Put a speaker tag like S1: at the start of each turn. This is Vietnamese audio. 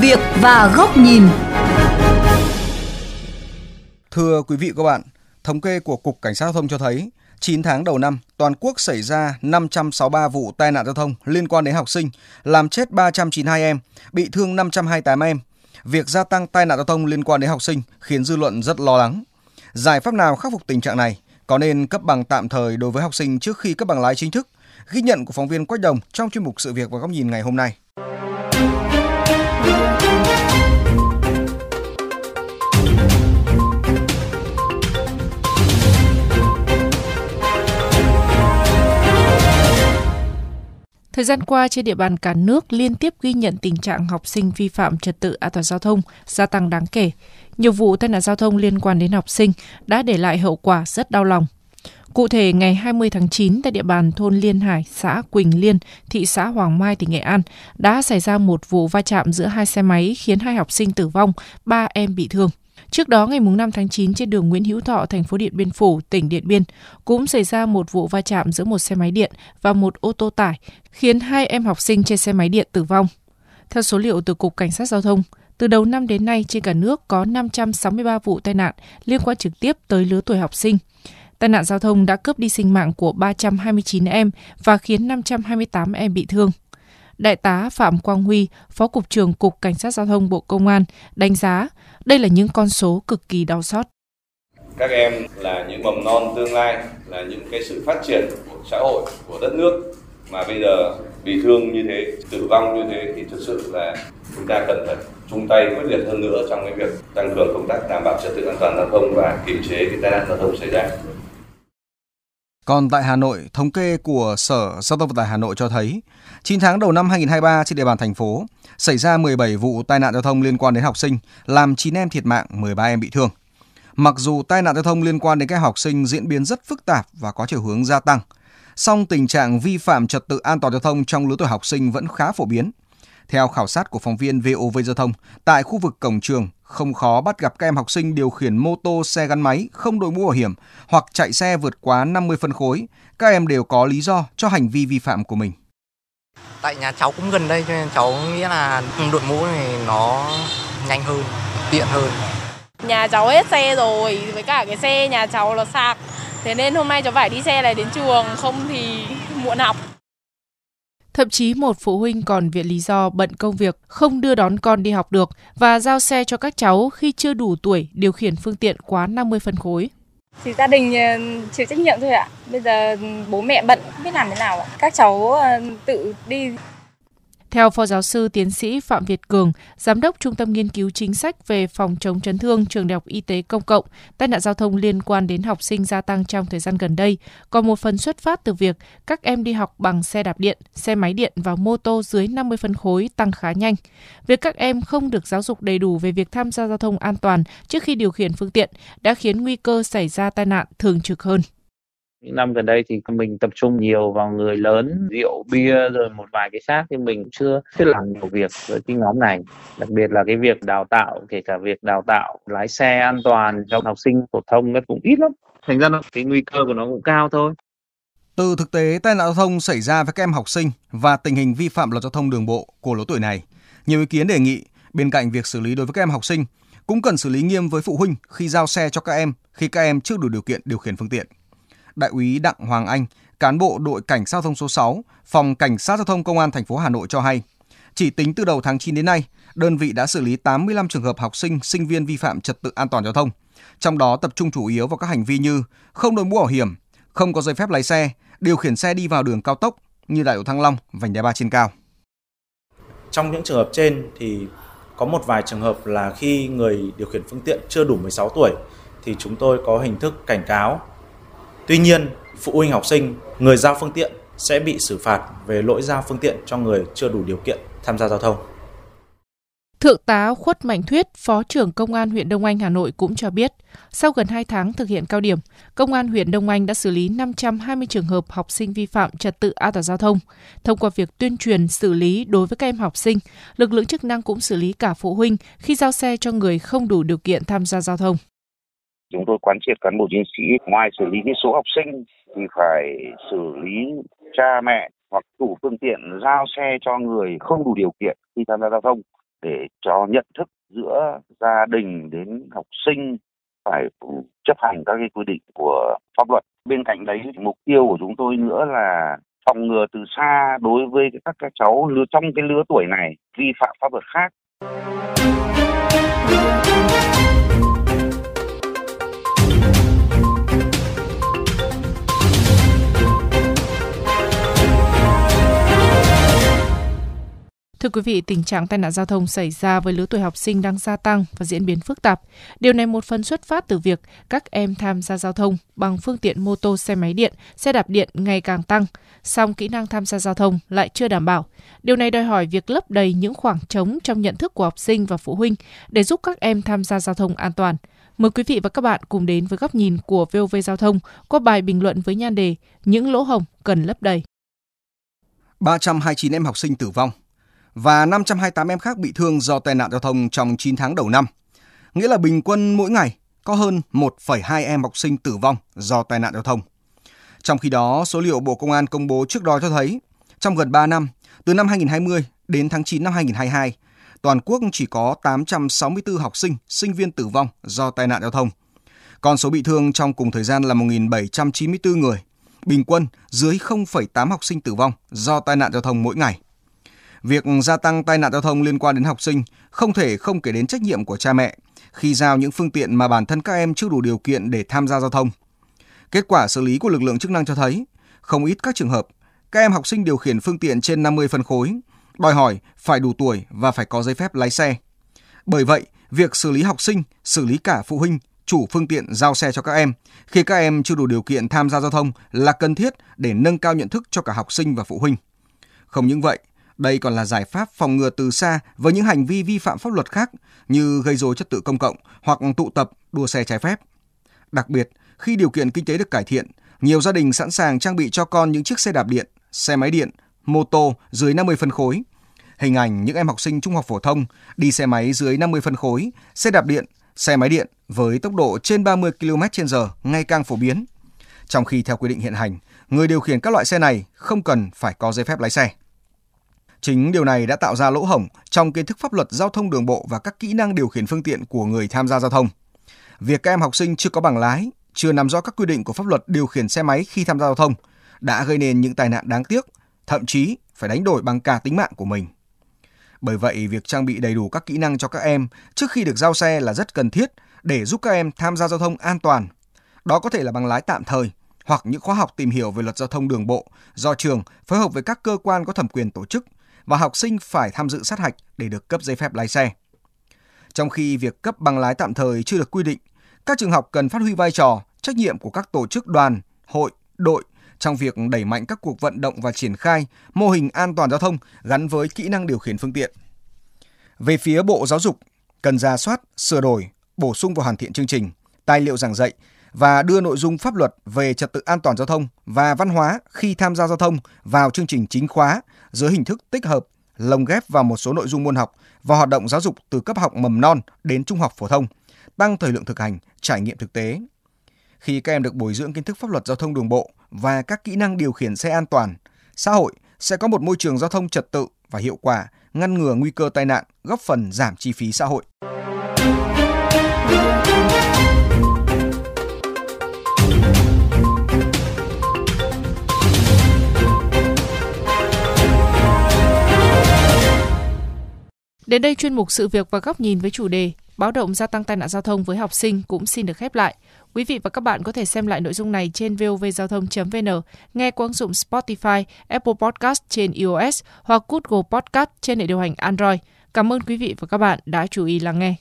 S1: việc và góc nhìn.
S2: Thưa quý vị các bạn, thống kê của Cục Cảnh sát Giao thông cho thấy 9 tháng đầu năm, toàn quốc xảy ra 563 vụ tai nạn giao thông liên quan đến học sinh, làm chết 392 em, bị thương 528 em. Việc gia tăng tai nạn giao thông liên quan đến học sinh khiến dư luận rất lo lắng. Giải pháp nào khắc phục tình trạng này? Có nên cấp bằng tạm thời đối với học sinh trước khi cấp bằng lái chính thức? Ghi nhận của phóng viên Quách Đồng trong chuyên mục Sự việc và góc nhìn ngày hôm nay.
S3: Thời gian qua trên địa bàn cả nước liên tiếp ghi nhận tình trạng học sinh vi phạm trật tự an toàn giao thông gia tăng đáng kể. Nhiều vụ tai nạn giao thông liên quan đến học sinh đã để lại hậu quả rất đau lòng. Cụ thể, ngày 20 tháng 9 tại địa bàn thôn Liên Hải, xã Quỳnh Liên, thị xã Hoàng Mai, tỉnh Nghệ An đã xảy ra một vụ va chạm giữa hai xe máy khiến hai học sinh tử vong, ba em bị thương. Trước đó, ngày 5 tháng 9 trên đường Nguyễn Hữu Thọ, thành phố Điện Biên Phủ, tỉnh Điện Biên, cũng xảy ra một vụ va chạm giữa một xe máy điện và một ô tô tải, khiến hai em học sinh trên xe máy điện tử vong. Theo số liệu từ Cục Cảnh sát Giao thông, từ đầu năm đến nay trên cả nước có 563 vụ tai nạn liên quan trực tiếp tới lứa tuổi học sinh. Tai nạn giao thông đã cướp đi sinh mạng của 329 em và khiến 528 em bị thương. Đại tá Phạm Quang Huy, Phó Cục trưởng Cục Cảnh sát Giao thông Bộ Công an, đánh giá đây là những con số cực kỳ đau xót.
S4: Các em là những mầm non tương lai, là những cái sự phát triển của xã hội, của đất nước mà bây giờ bị thương như thế, tử vong như thế thì thực sự là chúng ta cần phải chung tay quyết liệt hơn nữa trong cái việc tăng cường công tác đảm bảo trật tự an toàn giao thông và kiềm chế cái tai nạn giao thông xảy ra.
S2: Còn tại Hà Nội, thống kê của Sở Giao thông Vận tải Hà Nội cho thấy, 9 tháng đầu năm 2023 trên địa bàn thành phố xảy ra 17 vụ tai nạn giao thông liên quan đến học sinh, làm 9 em thiệt mạng, 13 em bị thương. Mặc dù tai nạn giao thông liên quan đến các học sinh diễn biến rất phức tạp và có chiều hướng gia tăng, song tình trạng vi phạm trật tự an toàn giao thông trong lứa tuổi học sinh vẫn khá phổ biến. Theo khảo sát của phóng viên VOV Giao thông, tại khu vực cổng trường, không khó bắt gặp các em học sinh điều khiển mô tô, xe gắn máy không đội mũ bảo hiểm hoặc chạy xe vượt quá 50 phân khối. Các em đều có lý do cho hành vi vi phạm của mình.
S5: Tại nhà cháu cũng gần đây cho nên cháu nghĩ là đội mũ này nó nhanh hơn, tiện hơn.
S6: Nhà cháu hết xe rồi, với cả cái xe nhà cháu nó sạc. Thế nên hôm nay cháu phải đi xe này đến trường, không thì muộn học.
S3: Thậm chí một phụ huynh còn viện lý do bận công việc, không đưa đón con đi học được và giao xe cho các cháu khi chưa đủ tuổi điều khiển phương tiện quá 50 phân khối.
S6: Thì gia đình ờ, chịu trách nhiệm thôi ạ. Bây giờ bố mẹ bận, không biết làm thế nào ạ. Các cháu ờ, tự đi
S3: theo Phó Giáo sư Tiến sĩ Phạm Việt Cường, Giám đốc Trung tâm Nghiên cứu Chính sách về phòng chống chấn thương Trường Đại học Y tế Công cộng, tai nạn giao thông liên quan đến học sinh gia tăng trong thời gian gần đây, có một phần xuất phát từ việc các em đi học bằng xe đạp điện, xe máy điện và mô tô dưới 50 phân khối tăng khá nhanh. Việc các em không được giáo dục đầy đủ về việc tham gia giao thông an toàn trước khi điều khiển phương tiện đã khiến nguy cơ xảy ra tai nạn thường trực hơn.
S7: Những năm gần đây thì mình tập trung nhiều vào người lớn, rượu, bia rồi một vài cái xác thì mình chưa chưa làm nhiều việc với cái nhóm này. Đặc biệt là cái việc đào tạo, kể cả việc đào tạo lái xe an toàn cho học sinh phổ thông nó cũng ít lắm. Thành ra nó, cái nguy cơ của nó cũng cao thôi.
S2: Từ thực tế tai nạn giao thông xảy ra với các em học sinh và tình hình vi phạm luật giao thông đường bộ của lứa tuổi này, nhiều ý kiến đề nghị bên cạnh việc xử lý đối với các em học sinh cũng cần xử lý nghiêm với phụ huynh khi giao xe cho các em khi các em chưa đủ điều kiện điều khiển phương tiện. Đại úy Đặng Hoàng Anh, cán bộ đội cảnh sát giao thông số 6, phòng cảnh sát giao thông công an thành phố Hà Nội cho hay, chỉ tính từ đầu tháng 9 đến nay, đơn vị đã xử lý 85 trường hợp học sinh, sinh viên vi phạm trật tự an toàn giao thông. Trong đó tập trung chủ yếu vào các hành vi như không đội mũ bảo hiểm, không có giấy phép lái xe, điều khiển xe đi vào đường cao tốc như đại lộ Thăng Long, vành đai ba trên cao.
S8: Trong những trường hợp trên thì có một vài trường hợp là khi người điều khiển phương tiện chưa đủ 16 tuổi thì chúng tôi có hình thức cảnh cáo Tuy nhiên, phụ huynh học sinh, người giao phương tiện sẽ bị xử phạt về lỗi giao phương tiện cho người chưa đủ điều kiện tham gia giao thông.
S3: Thượng tá Khuất Mạnh Thuyết, Phó trưởng Công an huyện Đông Anh Hà Nội cũng cho biết, sau gần 2 tháng thực hiện cao điểm, Công an huyện Đông Anh đã xử lý 520 trường hợp học sinh vi phạm trật tự an toàn giao thông. Thông qua việc tuyên truyền xử lý đối với các em học sinh, lực lượng chức năng cũng xử lý cả phụ huynh khi giao xe cho người không đủ điều kiện tham gia giao thông.
S9: Chúng tôi quán triệt cán bộ chiến sĩ, ngoài xử lý cái số học sinh thì phải xử lý cha mẹ hoặc chủ phương tiện giao xe cho người không đủ điều kiện khi tham gia giao thông để cho nhận thức giữa gia đình đến học sinh phải chấp hành các cái quy định của pháp luật. Bên cạnh đấy mục tiêu của chúng tôi nữa là phòng ngừa từ xa đối với các các cháu trong cái lứa tuổi này vi phạm pháp luật khác.
S3: Thưa quý vị, tình trạng tai nạn giao thông xảy ra với lứa tuổi học sinh đang gia tăng và diễn biến phức tạp. Điều này một phần xuất phát từ việc các em tham gia giao thông bằng phương tiện mô tô, xe máy điện, xe đạp điện ngày càng tăng, song kỹ năng tham gia giao thông lại chưa đảm bảo. Điều này đòi hỏi việc lấp đầy những khoảng trống trong nhận thức của học sinh và phụ huynh để giúp các em tham gia giao thông an toàn. Mời quý vị và các bạn cùng đến với góc nhìn của VOV Giao thông qua bài bình luận với nhan đề Những lỗ hồng cần lấp đầy.
S2: 329 em học sinh tử vong và 528 em khác bị thương do tai nạn giao thông trong 9 tháng đầu năm. Nghĩa là bình quân mỗi ngày có hơn 1,2 em học sinh tử vong do tai nạn giao thông. Trong khi đó, số liệu Bộ Công an công bố trước đó cho thấy, trong gần 3 năm, từ năm 2020 đến tháng 9 năm 2022, toàn quốc chỉ có 864 học sinh, sinh viên tử vong do tai nạn giao thông. Còn số bị thương trong cùng thời gian là 1.794 người, bình quân dưới 0,8 học sinh tử vong do tai nạn giao thông mỗi ngày. Việc gia tăng tai nạn giao thông liên quan đến học sinh không thể không kể đến trách nhiệm của cha mẹ khi giao những phương tiện mà bản thân các em chưa đủ điều kiện để tham gia giao thông. Kết quả xử lý của lực lượng chức năng cho thấy, không ít các trường hợp, các em học sinh điều khiển phương tiện trên 50 phân khối, đòi hỏi phải đủ tuổi và phải có giấy phép lái xe. Bởi vậy, việc xử lý học sinh, xử lý cả phụ huynh, chủ phương tiện giao xe cho các em khi các em chưa đủ điều kiện tham gia giao thông là cần thiết để nâng cao nhận thức cho cả học sinh và phụ huynh. Không những vậy, đây còn là giải pháp phòng ngừa từ xa với những hành vi vi phạm pháp luật khác như gây dối trật tự công cộng hoặc tụ tập đua xe trái phép. Đặc biệt, khi điều kiện kinh tế được cải thiện, nhiều gia đình sẵn sàng trang bị cho con những chiếc xe đạp điện, xe máy điện, mô tô dưới 50 phân khối. Hình ảnh những em học sinh trung học phổ thông đi xe máy dưới 50 phân khối, xe đạp điện, xe máy điện với tốc độ trên 30 km/h ngày càng phổ biến. Trong khi theo quy định hiện hành, người điều khiển các loại xe này không cần phải có giấy phép lái xe. Chính điều này đã tạo ra lỗ hổng trong kiến thức pháp luật giao thông đường bộ và các kỹ năng điều khiển phương tiện của người tham gia giao thông. Việc các em học sinh chưa có bằng lái, chưa nắm rõ các quy định của pháp luật điều khiển xe máy khi tham gia giao thông đã gây nên những tai nạn đáng tiếc, thậm chí phải đánh đổi bằng cả tính mạng của mình. Bởi vậy, việc trang bị đầy đủ các kỹ năng cho các em trước khi được giao xe là rất cần thiết để giúp các em tham gia giao thông an toàn. Đó có thể là bằng lái tạm thời hoặc những khóa học tìm hiểu về luật giao thông đường bộ do trường phối hợp với các cơ quan có thẩm quyền tổ chức và học sinh phải tham dự sát hạch để được cấp giấy phép lái xe. Trong khi việc cấp bằng lái tạm thời chưa được quy định, các trường học cần phát huy vai trò, trách nhiệm của các tổ chức đoàn, hội, đội trong việc đẩy mạnh các cuộc vận động và triển khai mô hình an toàn giao thông gắn với kỹ năng điều khiển phương tiện. Về phía Bộ Giáo dục, cần ra soát, sửa đổi, bổ sung và hoàn thiện chương trình, tài liệu giảng dạy và đưa nội dung pháp luật về trật tự an toàn giao thông và văn hóa khi tham gia giao thông vào chương trình chính khóa dưới hình thức tích hợp, lồng ghép vào một số nội dung môn học và hoạt động giáo dục từ cấp học mầm non đến trung học phổ thông, tăng thời lượng thực hành, trải nghiệm thực tế. Khi các em được bồi dưỡng kiến thức pháp luật giao thông đường bộ và các kỹ năng điều khiển xe an toàn, xã hội sẽ có một môi trường giao thông trật tự và hiệu quả, ngăn ngừa nguy cơ tai nạn, góp phần giảm chi phí xã hội.
S3: Đến đây chuyên mục sự việc và góc nhìn với chủ đề báo động gia tăng tai nạn giao thông với học sinh cũng xin được khép lại. Quý vị và các bạn có thể xem lại nội dung này trên vovgiao thông.vn, nghe qua ứng dụng Spotify, Apple Podcast trên iOS hoặc Google Podcast trên hệ điều hành Android. Cảm ơn quý vị và các bạn đã chú ý lắng nghe.